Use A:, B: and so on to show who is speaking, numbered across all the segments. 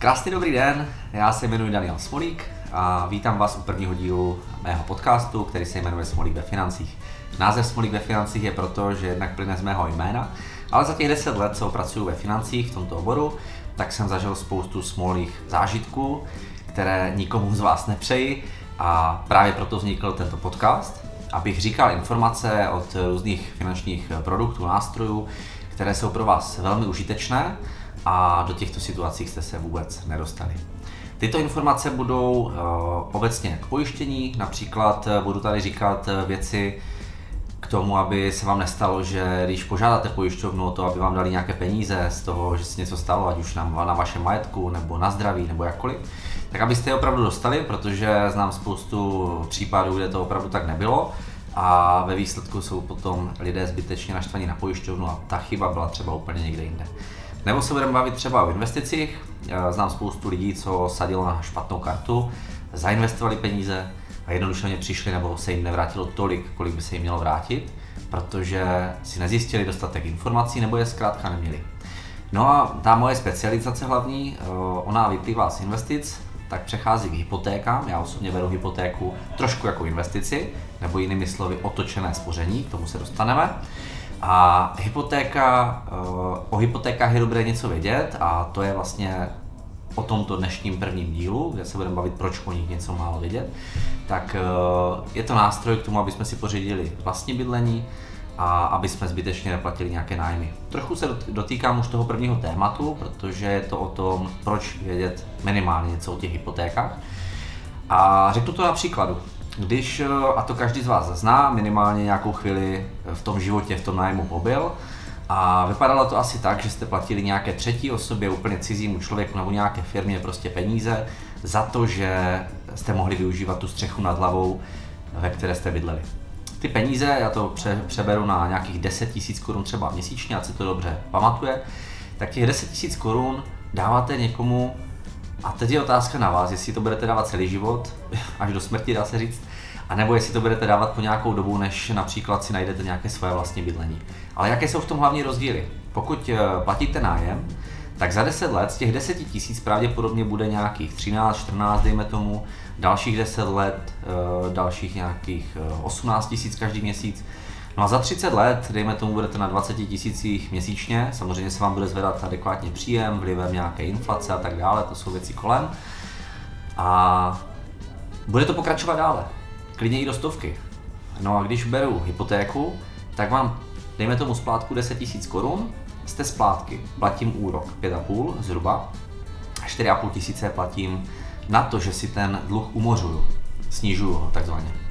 A: Krásný dobrý den, já se jmenuji Daniel Smolík a vítám vás u prvního dílu mého podcastu, který se jmenuje Smolík ve financích. Název Smolík ve financích je proto, že jednak plyne z mého jména, ale za těch 10 let, co pracuji ve financích v tomto oboru, tak jsem zažil spoustu smolých zážitků, které nikomu z vás nepřeji a právě proto vznikl tento podcast, abych říkal informace od různých finančních produktů, nástrojů, které jsou pro vás velmi užitečné a do těchto situací jste se vůbec nedostali. Tyto informace budou uh, obecně k pojištění, například uh, budu tady říkat uh, věci k tomu, aby se vám nestalo, že když požádáte pojišťovnu o to, aby vám dali nějaké peníze z toho, že se něco stalo, ať už na, na vašem majetku, nebo na zdraví, nebo jakkoliv, tak abyste je opravdu dostali, protože znám spoustu případů, kde to opravdu tak nebylo a ve výsledku jsou potom lidé zbytečně naštvaní na pojišťovnu a ta chyba byla třeba úplně někde jinde. Nebo se budeme bavit třeba o investicích. Znám spoustu lidí, co sadilo na špatnou kartu, zainvestovali peníze a jednoduše přišli nebo se jim nevrátilo tolik, kolik by se jim mělo vrátit, protože si nezjistili dostatek informací nebo je zkrátka neměli. No a ta moje specializace hlavní, eh, ona vyplývá z investic, tak přechází k hypotékám. Já osobně beru hypotéku trošku jako investici, nebo jinými slovy otočené spoření, k tomu se dostaneme. A hypotéka, eh, o hypotékách je dobré něco vědět a to je vlastně o tomto dnešním prvním dílu, kde se budeme bavit, proč o nich něco málo vědět, tak eh, je to nástroj k tomu, aby jsme si pořídili vlastní bydlení a aby jsme zbytečně neplatili nějaké nájmy. Trochu se dotýkám už toho prvního tématu, protože je to o tom, proč vědět minimálně něco o těch hypotékách. A řeknu to na příkladu. Když, eh, a to každý z vás zná, minimálně nějakou chvíli v tom životě, v tom nájmu pobyl, a vypadalo to asi tak, že jste platili nějaké třetí osobě, úplně cizímu člověku nebo nějaké firmě prostě peníze za to, že jste mohli využívat tu střechu nad hlavou, ve které jste bydleli. Ty peníze, já to pře- přeberu na nějakých 10 tisíc korun třeba měsíčně, ať si to dobře pamatuje, tak těch 10 tisíc korun dáváte někomu a teď je otázka na vás, jestli to budete dávat celý život, až do smrti dá se říct, a nebo jestli to budete dávat po nějakou dobu, než například si najdete nějaké svoje vlastní bydlení. Ale jaké jsou v tom hlavní rozdíly? Pokud eh, platíte nájem, tak za 10 let z těch 10 tisíc pravděpodobně bude nějakých 13, 14, dejme tomu, dalších 10 let, eh, dalších nějakých 18 eh, tisíc každý měsíc. No a za 30 let, dejme tomu, budete na 20 tisících měsíčně, samozřejmě se vám bude zvedat adekvátně příjem, vlivem nějaké inflace a tak dále, to jsou věci kolem. A bude to pokračovat dále klidně i do stovky. No a když beru hypotéku, tak mám, dejme tomu splátku 10 000 korun, z té splátky platím úrok 5,5 zhruba, 4,5 tisíce platím na to, že si ten dluh umořuju, snižuju ho takzvaně.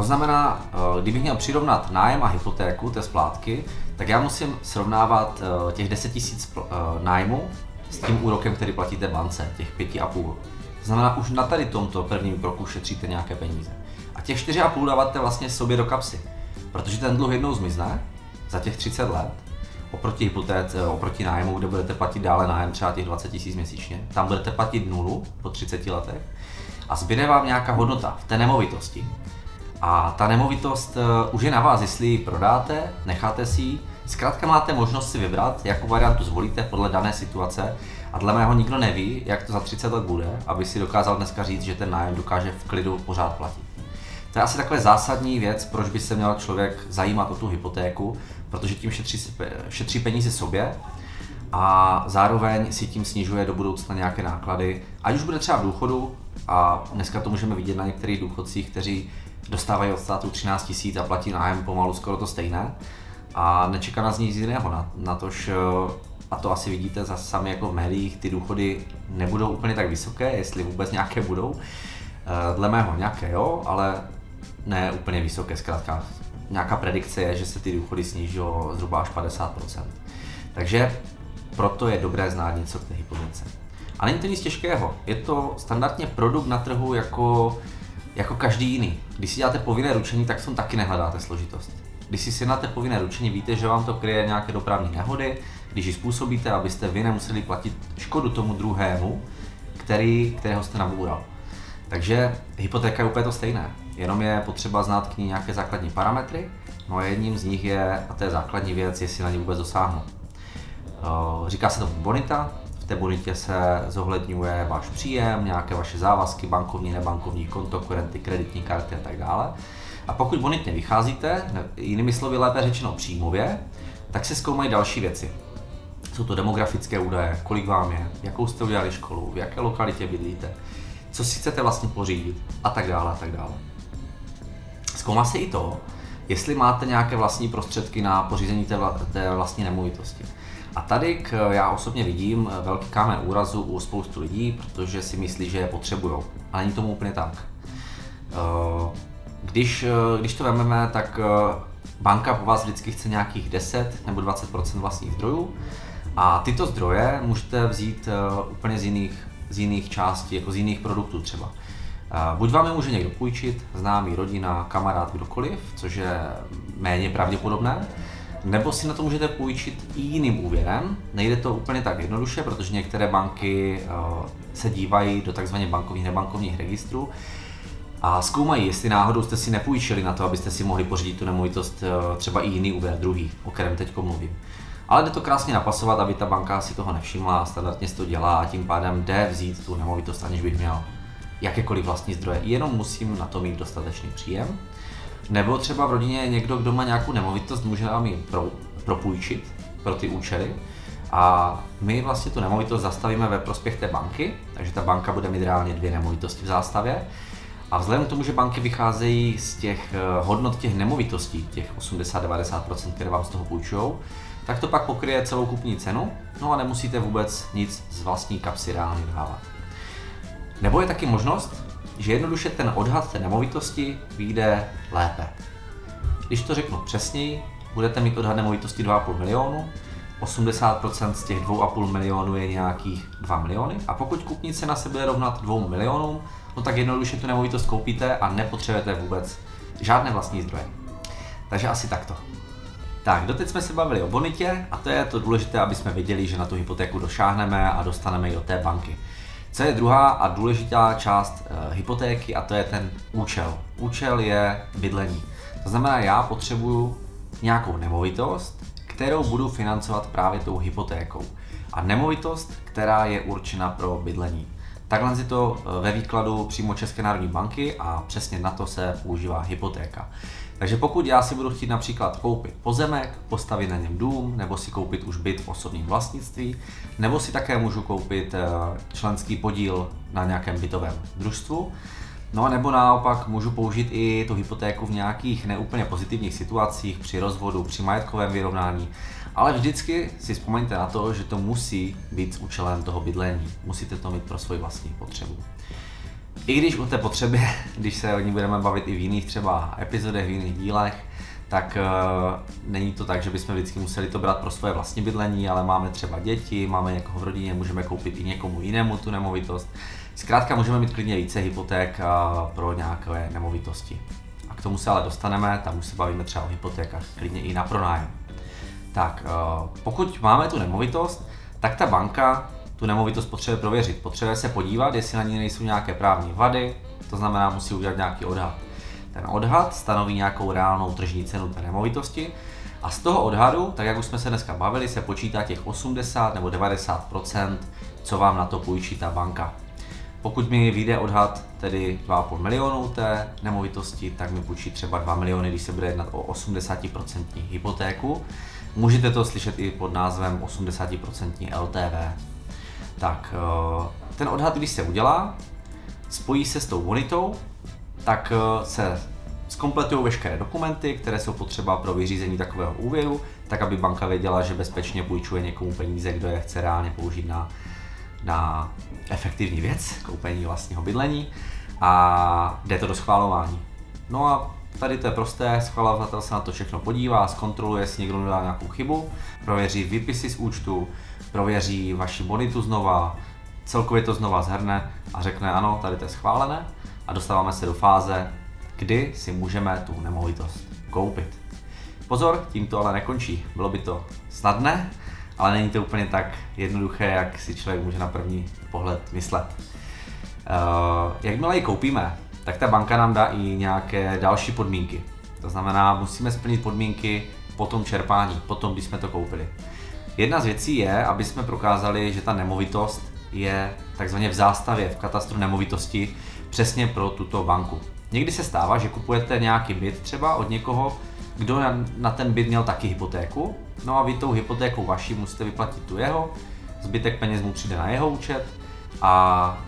A: To znamená, eh, kdybych měl přirovnat nájem a hypotéku té splátky, tak já musím srovnávat eh, těch 10 tisíc eh, nájmu s tím úrokem, který platíte bance, těch 5,5. To znamená, už na tady tomto prvním kroku šetříte nějaké peníze. A těch 4,5 dáváte vlastně sobě do kapsy. Protože ten dluh jednou zmizne za těch 30 let, oproti hypotéce, oproti nájmu, kde budete platit dále nájem třeba těch 20 000 měsíčně, tam budete platit nulu po 30 letech a zbyde vám nějaká hodnota v té nemovitosti. A ta nemovitost uh, už je na vás, jestli ji prodáte, necháte si ji, zkrátka máte možnost si vybrat, jakou variantu zvolíte podle dané situace. A dle mého nikdo neví, jak to za 30 let bude, aby si dokázal dneska říct, že ten nájem dokáže v klidu pořád platit. To je asi takové zásadní věc, proč by se měl člověk zajímat o tu hypotéku, protože tím šetří, šetří peníze sobě a zároveň si tím snižuje do budoucna nějaké náklady, ať už bude třeba v důchodu, a dneska to můžeme vidět na některých důchodcích, kteří dostávají od státu 13 tisíc a platí nájem pomalu skoro to stejné a nečeká nás nic jiného, na, na tož, a to asi vidíte zase sami jako v médiích, ty důchody nebudou úplně tak vysoké, jestli vůbec nějaké budou. Eh, dle mého nějaké jo, ale ne úplně vysoké, zkrátka nějaká predikce je, že se ty důchody sníží o zhruba až 50%. Takže proto je dobré znát něco k té hypotéce. A není to nic těžkého, je to standardně produkt na trhu jako, jako každý jiný. Když si děláte povinné ručení, tak v taky nehledáte složitost. Když si sjednáte povinné ručení, víte, že vám to kryje nějaké dopravní nehody, když ji způsobíte, abyste vy nemuseli platit škodu tomu druhému, který, kterého jste naboural. Takže hypotéka je úplně to stejné, jenom je potřeba znát k ní nějaké základní parametry, no a jedním z nich je, a to je základní věc, jestli na ně vůbec dosáhnu. Říká se to bonita, té bonitě se zohledňuje váš příjem, nějaké vaše závazky, bankovní, nebankovní konto, kurenty, kreditní karty a tak dále. A pokud bonitně vycházíte, jinými slovy lépe řečeno příjmově, tak se zkoumají další věci. Jsou to demografické údaje, kolik vám je, jakou jste udělali školu, v jaké lokalitě bydlíte, co si chcete vlastně pořídit a tak dále a tak dále. Zkoumá se i to, jestli máte nějaké vlastní prostředky na pořízení té, vlastní nemovitosti. A tady já osobně vidím velký kámen úrazu u spoustu lidí, protože si myslí, že je potřebují. Ale není tomu úplně tak. Eh, když, eh, když to vezmeme, tak eh, banka po vás vždycky chce nějakých 10 nebo 20 vlastních zdrojů a tyto zdroje můžete vzít úplně z jiných, z jiných částí, jako z jiných produktů třeba. Buď vám je může někdo půjčit, známý, rodina, kamarád, kdokoliv, což je méně pravděpodobné, nebo si na to můžete půjčit i jiným úvěrem. Nejde to úplně tak jednoduše, protože některé banky se dívají do tzv. bankovních nebankovních registrů a zkoumají, jestli náhodou jste si nepůjčili na to, abyste si mohli pořídit tu nemovitost třeba i jiný úvěr, druhý, o kterém teď mluvím. Ale jde to krásně napasovat, aby ta banka si toho nevšimla, standardně si to dělá a tím pádem jde vzít tu nemovitost, aniž bych měl jakékoliv vlastní zdroje. Jenom musím na to mít dostatečný příjem. Nebo třeba v rodině někdo, kdo má nějakou nemovitost, může nám ji pro, propůjčit pro ty účely. A my vlastně tu nemovitost zastavíme ve prospěch té banky, takže ta banka bude mít reálně dvě nemovitosti v zástavě. A vzhledem k tomu, že banky vycházejí z těch eh, hodnot těch nemovitostí, těch 80-90%, které vám z toho půjčují, tak to pak pokryje celou kupní cenu, no a nemusíte vůbec nic z vlastní kapsy reálně dávat. Nebo je taky možnost, že jednoduše ten odhad té nemovitosti vyjde lépe. Když to řeknu přesněji, budete mít odhad nemovitosti 2,5 milionu, 80% z těch 2,5 milionů je nějakých 2 miliony a pokud kupní cena se bude rovnat 2 milionům, no tak jednoduše tu nemovitost koupíte a nepotřebujete vůbec žádné vlastní zdroje. Takže asi takto. Tak, doteď jsme se bavili o bonitě a to je to důležité, aby jsme věděli, že na tu hypotéku došáhneme a dostaneme ji do té banky. Co je druhá a důležitá část e, hypotéky a to je ten účel. Účel je bydlení. To znamená, já potřebuju nějakou nemovitost, kterou budu financovat právě tou hypotékou. A nemovitost, která je určena pro bydlení. Takhle je to eh, ve výkladu přímo České národní banky a přesně na to se používá hypotéka. Takže pokud já si budu chtít například koupit pozemek, postavit na něm dům, nebo si koupit už byt v osobním vlastnictví, nebo si také můžu koupit eh, členský podíl na nějakém bytovém družstvu, No a nebo naopak můžu použít i tu hypotéku v nějakých neúplně pozitivních situacích, při rozvodu, při majetkovém vyrovnání, ale vždycky si vzpomeňte na to, že to musí být s účelem toho bydlení. Musíte to mít pro svoji vlastní potřebu. I když u té potřeby, když se o ní budeme bavit i v jiných třeba epizodech, v jiných dílech, tak uh, není to tak, že bychom vždycky museli to brát pro svoje vlastní bydlení, ale máme třeba děti, máme někoho v rodině, můžeme koupit i někomu jinému tu nemovitost. Zkrátka můžeme mít klidně více hypoték uh, pro nějaké nemovitosti. A k tomu se ale dostaneme, tam už se bavíme třeba o hypotékách, klidně i na pronájem. Tak, uh, pokud máme tu nemovitost, tak ta banka tu nemovitost potřebuje prověřit. Potřebuje se podívat, jestli na ní nejsou nějaké právní vady, to znamená, musí udělat nějaký odhad. Ten odhad stanoví nějakou reálnou tržní cenu té nemovitosti a z toho odhadu, tak jak už jsme se dneska bavili, se počítá těch 80 nebo 90% co vám na to půjčí ta banka. Pokud mi vyjde odhad tedy 2,5 milionů té nemovitosti, tak mi půjčí třeba 2 miliony, když se bude jednat o 80% hypotéku. Můžete to slyšet i pod názvem 80% LTV. Tak eh, ten odhad, když se udělá, spojí se s tou bonitou, tak eh, se zkompletují veškeré dokumenty, které jsou potřeba pro vyřízení takového úvěru, tak aby banka věděla, že bezpečně půjčuje někomu peníze, kdo je chce reálně použít na, na efektivní věc, koupení vlastního bydlení a jde to do schválování. No a tady to je prosté, schvalovatel se na to všechno podívá, zkontroluje, jestli někdo nedá nějakou chybu, prověří výpisy z účtu, prověří vaši bonitu znova, celkově to znova zhrne a řekne ano, tady to je schválené a dostáváme se do fáze, kdy si můžeme tu nemovitost koupit. Pozor, tím to ale nekončí. Bylo by to snadné, ale není to úplně tak jednoduché, jak si člověk může na první pohled myslet. Uh, jakmile ji koupíme, tak ta banka nám dá i nějaké další podmínky. To znamená, musíme splnit podmínky po tom čerpání, potom, když jsme to koupili. Jedna z věcí je, aby jsme prokázali, že ta nemovitost je takzvaně v zástavě, v katastru nemovitosti, přesně pro tuto banku. Někdy se stává, že kupujete nějaký byt třeba od někoho, kdo na, ten byt měl taky hypotéku, no a vy tou hypotékou vaší musíte vyplatit tu jeho, zbytek peněz mu přijde na jeho účet a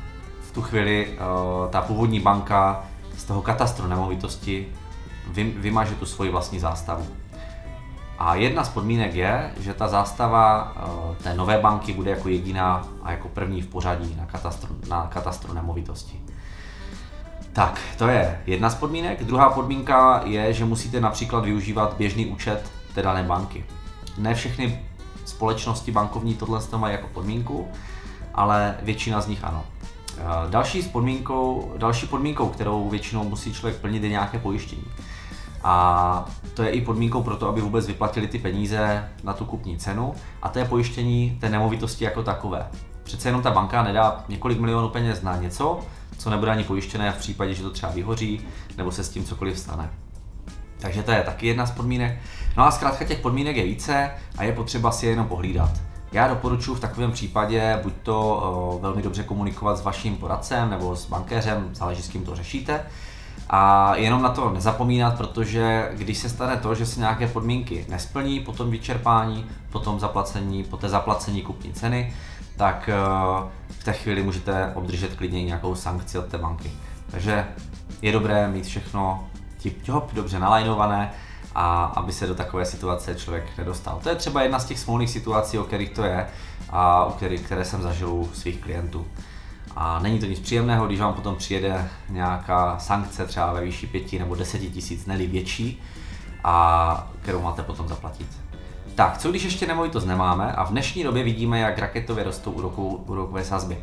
A: tu chvíli uh, ta původní banka z toho katastru nemovitosti vymaže tu svoji vlastní zástavu. A jedna z podmínek je, že ta zástava uh, té nové banky bude jako jediná a jako první v pořadí na katastru, na katastru nemovitosti. Tak, to je jedna z podmínek. Druhá podmínka je, že musíte například využívat běžný účet té dané banky. Ne všechny společnosti bankovní tohle mají jako podmínku, ale většina z nich ano. Další, podmínkou, další podmínkou, kterou většinou musí člověk plnit, je nějaké pojištění. A to je i podmínkou pro to, aby vůbec vyplatili ty peníze na tu kupní cenu a to je pojištění té nemovitosti jako takové. Přece jenom ta banka nedá několik milionů peněz na něco, co nebude ani pojištěné v případě, že to třeba vyhoří nebo se s tím cokoliv stane. Takže to je taky jedna z podmínek. No a zkrátka těch podmínek je více a je potřeba si je jenom pohlídat. Já doporučuji v takovém případě buď to o, velmi dobře komunikovat s vaším poradcem nebo s bankéřem, záleží s kým to řešíte, a jenom na to nezapomínat, protože když se stane to, že se nějaké podmínky nesplní po tom vyčerpání, po tom zaplacení, po té zaplacení kupní ceny, tak eh, v té chvíli můžete obdržet klidně nějakou sankci od té banky. Takže je dobré mít všechno tip-top, dobře nalajnované a aby se do takové situace člověk nedostal. To je třeba jedna z těch smolných situací, o kterých to je a o kterých, které jsem zažil u svých klientů. A není to nic příjemného, když vám potom přijede nějaká sankce třeba ve výši 5 nebo 10 tisíc, neli větší, a kterou máte potom zaplatit. Tak, co když ještě nemovitost nemáme a v dnešní době vidíme, jak raketově rostou úroku, úrokové sazby.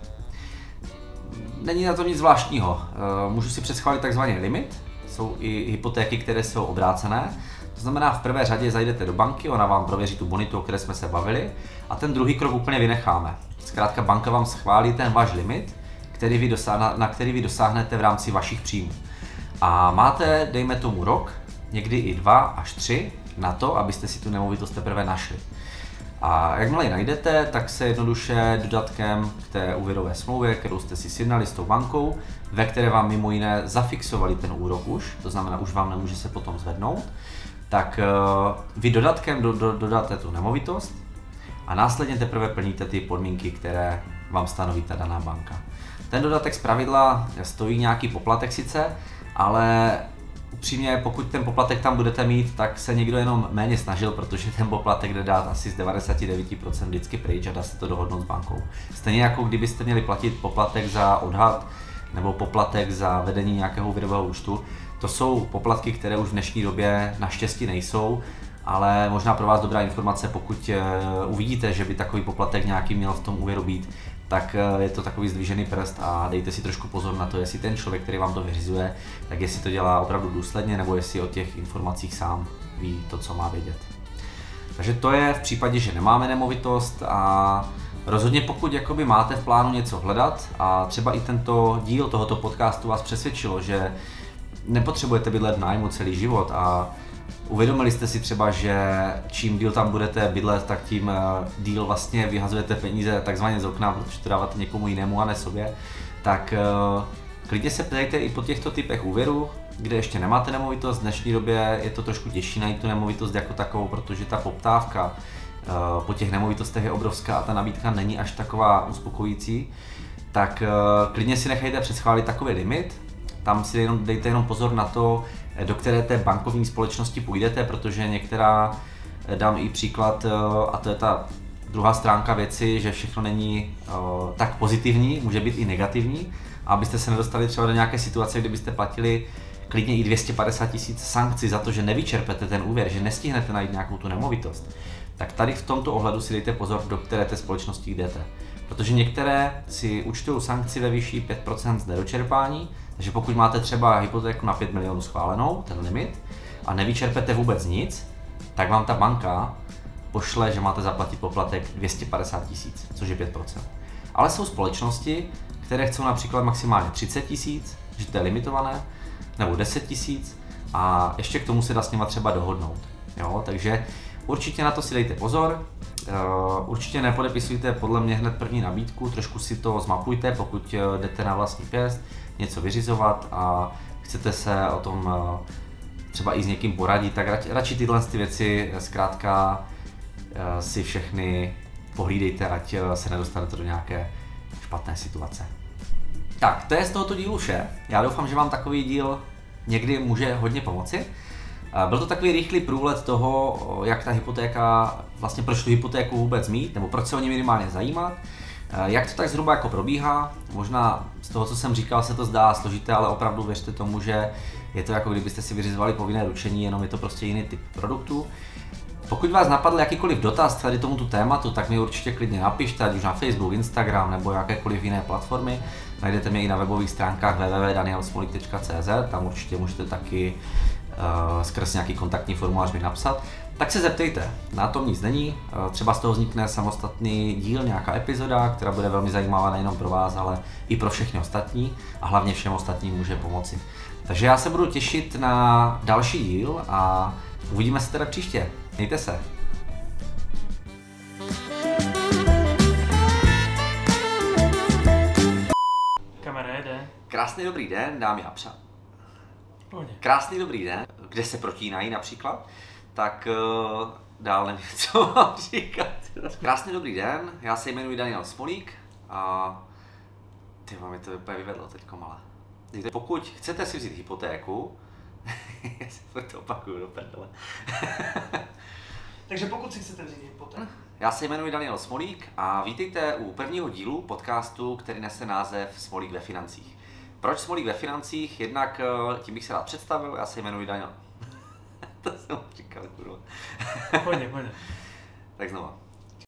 A: Není na to nic zvláštního. Eh, můžu si předschválit takzvaný limit, jsou i hypotéky, které jsou obrácené. To znamená, v prvé řadě zajdete do banky, ona vám prověří tu bonitu, o které jsme se bavili, a ten druhý krok úplně vynecháme. Zkrátka banka vám schválí ten váš limit, který vy dosáhne, na který vy dosáhnete v rámci vašich příjmů. A máte, dejme tomu rok, někdy i dva až tři, na to, abyste si tu nemovitost teprve našli. A jakmile ji najdete, tak se jednoduše dodatkem k té úvěrové smlouvě, kterou jste si sjednali s tou bankou, ve které vám mimo jiné zafixovali ten úrok už, to znamená, už vám nemůže se potom zvednout, tak uh, vy dodatkem do, do, dodáte tu nemovitost a následně teprve plníte ty podmínky, které vám stanoví ta daná banka. Ten dodatek z pravidla stojí nějaký poplatek sice, ale upřímně, pokud ten poplatek tam budete mít, tak se někdo jenom méně snažil, protože ten poplatek jde dát asi z 99% vždycky pryč a dá se to dohodnout s bankou. Stejně jako kdybyste měli platit poplatek za odhad nebo poplatek za vedení nějakého úvěrového účtu, to jsou poplatky, které už v dnešní době naštěstí nejsou, ale možná pro vás dobrá informace, pokud eh, uvidíte, že by takový poplatek nějaký měl v tom úvěru být, tak eh, je to takový zdvížený prst a dejte si trošku pozor na to, jestli ten člověk, který vám to vyřizuje, tak jestli to dělá opravdu důsledně, nebo jestli o těch informacích sám ví to, co má vědět. Takže to je v případě, že nemáme nemovitost a rozhodně pokud jakoby máte v plánu něco hledat a třeba i tento díl tohoto podcastu vás přesvědčilo, že nepotřebujete bydlet v nájmu celý život a Uvědomili jste si třeba, že čím díl tam budete bydlet, tak tím eh, díl vlastně vyhazujete peníze takzvaně z okna, protože to dáváte někomu jinému a ne sobě, tak eh, klidně se ptejte i po těchto typech úvěru, kde ještě nemáte nemovitost. V dnešní době je to trošku těžší najít tu nemovitost jako takovou, protože ta poptávka eh, po těch nemovitostech je obrovská a ta nabídka není až taková uspokojící, tak klidně si nechejte předschválit takový limit, tam si jenom dejte jenom pozor na to, do které té bankovní společnosti půjdete, protože některá, eh, dám i příklad, eh, a to je ta druhá stránka věci, že všechno není eh, tak pozitivní, může být i negativní, abyste se nedostali třeba do nějaké situace, kdybyste platili klidně i 250 tisíc sankcí za to, že nevyčerpete ten úvěr, že nestihnete najít nějakou tu nemovitost, tak tady v tomto ohledu si dejte pozor, do které té společnosti jdete. Protože některé si účtují sankci ve výši 5% z nedočerpání, takže pokud máte třeba hypotéku na 5 milionů schválenou, ten limit, a nevyčerpete vůbec nic, tak vám ta banka pošle, že máte zaplatit poplatek 250 tisíc, což je 5%. Ale jsou společnosti, které chcou například maximálně 30 tisíc, že to je limitované, nebo 10 tisíc a ještě k tomu se dá s nima třeba dohodnout. Jo? Takže určitě na to si dejte pozor. Určitě nepodepisujte podle mě hned první nabídku, trošku si to zmapujte, pokud jdete na vlastní pěst, něco vyřizovat a chcete se o tom třeba i s někým poradit, tak radši, radši tyhle ty věci zkrátka si všechny pohlídejte, ať se nedostanete do nějaké špatné situace. Tak, to je z tohoto dílu vše. Já doufám, že vám takový díl někdy může hodně pomoci. Byl to takový rychlý průlet toho, jak ta hypotéka, vlastně proč tu hypotéku vůbec mít, nebo proč se o ně minimálně zajímat, jak to tak zhruba jako probíhá. Možná z toho, co jsem říkal, se to zdá složité, ale opravdu věřte tomu, že je to jako kdybyste si vyřizovali povinné ručení, jenom je to prostě jiný typ produktu. Pokud vás napadl jakýkoliv dotaz tady tomuto tématu, tak mi určitě klidně napište, ať už na Facebook, Instagram nebo jakékoliv jiné platformy. Najdete mě i na webových stránkách www.danielsmolik.cz, tam určitě můžete taky skrz nějaký kontaktní formulář mi napsat. Tak se zeptejte, na tom nic není, uh, třeba z toho vznikne samostatný díl, nějaká epizoda, která bude velmi zajímavá nejenom pro vás, ale i pro všechny ostatní a hlavně všem ostatním může pomoci. Takže já se budu těšit na další díl a uvidíme se teda příště. Mějte se. Krásný dobrý den, dámy a přátelé. Krásný dobrý den, kde se protínají například, tak uh, dál nevím, co mám říkat. Krásný dobrý den, já se jmenuji Daniel Smolík a ty mi to úplně vyvedlo teďko malé. Pokud chcete si vzít hypotéku, já se to opakuju do prdele.
B: Takže pokud si chcete vzít hypotéku.
A: Já se jmenuji Daniel Smolík a vítejte u prvního dílu podcastu, který nese název Smolík ve financích. Proč Smolík ve financích? Jednak eh, tím bych se rád představil, já se jmenuji Daniel. to jsem říkal, kurva.
B: pojď, pojď.
A: tak znova.